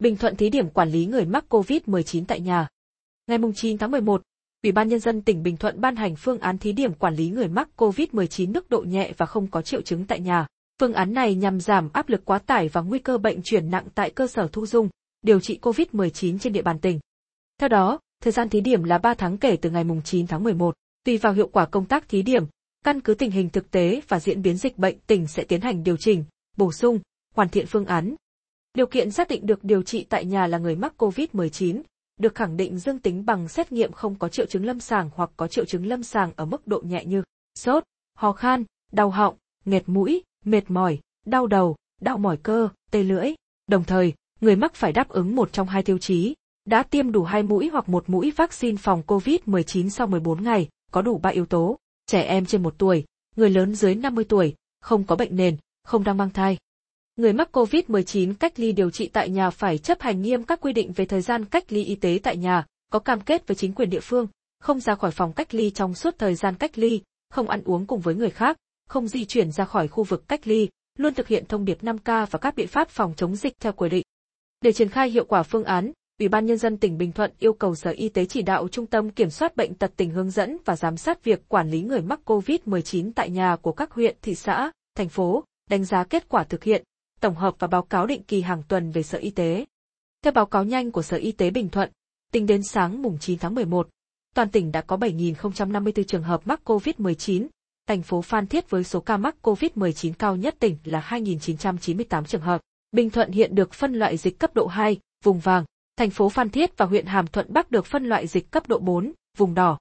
Bình Thuận thí điểm quản lý người mắc COVID-19 tại nhà. Ngày 9 tháng 11, Ủy ban Nhân dân tỉnh Bình Thuận ban hành phương án thí điểm quản lý người mắc COVID-19 mức độ nhẹ và không có triệu chứng tại nhà. Phương án này nhằm giảm áp lực quá tải và nguy cơ bệnh chuyển nặng tại cơ sở thu dung, điều trị COVID-19 trên địa bàn tỉnh. Theo đó, thời gian thí điểm là 3 tháng kể từ ngày 9 tháng 11. Tùy vào hiệu quả công tác thí điểm, căn cứ tình hình thực tế và diễn biến dịch bệnh tỉnh sẽ tiến hành điều chỉnh, bổ sung, hoàn thiện phương án. Điều kiện xác định được điều trị tại nhà là người mắc COVID-19, được khẳng định dương tính bằng xét nghiệm không có triệu chứng lâm sàng hoặc có triệu chứng lâm sàng ở mức độ nhẹ như sốt, ho khan, đau họng, nghẹt mũi, mệt mỏi, đau đầu, đau mỏi cơ, tê lưỡi. Đồng thời, người mắc phải đáp ứng một trong hai tiêu chí, đã tiêm đủ hai mũi hoặc một mũi vaccine phòng COVID-19 sau 14 ngày, có đủ ba yếu tố, trẻ em trên 1 tuổi, người lớn dưới 50 tuổi, không có bệnh nền, không đang mang thai. Người mắc COVID-19 cách ly điều trị tại nhà phải chấp hành nghiêm các quy định về thời gian cách ly y tế tại nhà, có cam kết với chính quyền địa phương, không ra khỏi phòng cách ly trong suốt thời gian cách ly, không ăn uống cùng với người khác, không di chuyển ra khỏi khu vực cách ly, luôn thực hiện thông điệp 5K và các biện pháp phòng chống dịch theo quy định. Để triển khai hiệu quả phương án, Ủy ban Nhân dân tỉnh Bình Thuận yêu cầu Sở Y tế chỉ đạo Trung tâm Kiểm soát Bệnh tật tỉnh hướng dẫn và giám sát việc quản lý người mắc COVID-19 tại nhà của các huyện, thị xã, thành phố, đánh giá kết quả thực hiện, tổng hợp và báo cáo định kỳ hàng tuần về Sở Y tế. Theo báo cáo nhanh của Sở Y tế Bình Thuận, tính đến sáng mùng 9 tháng 11, toàn tỉnh đã có 7.054 trường hợp mắc COVID-19, thành phố Phan Thiết với số ca mắc COVID-19 cao nhất tỉnh là 2.998 trường hợp. Bình Thuận hiện được phân loại dịch cấp độ 2, vùng vàng, thành phố Phan Thiết và huyện Hàm Thuận Bắc được phân loại dịch cấp độ 4, vùng đỏ.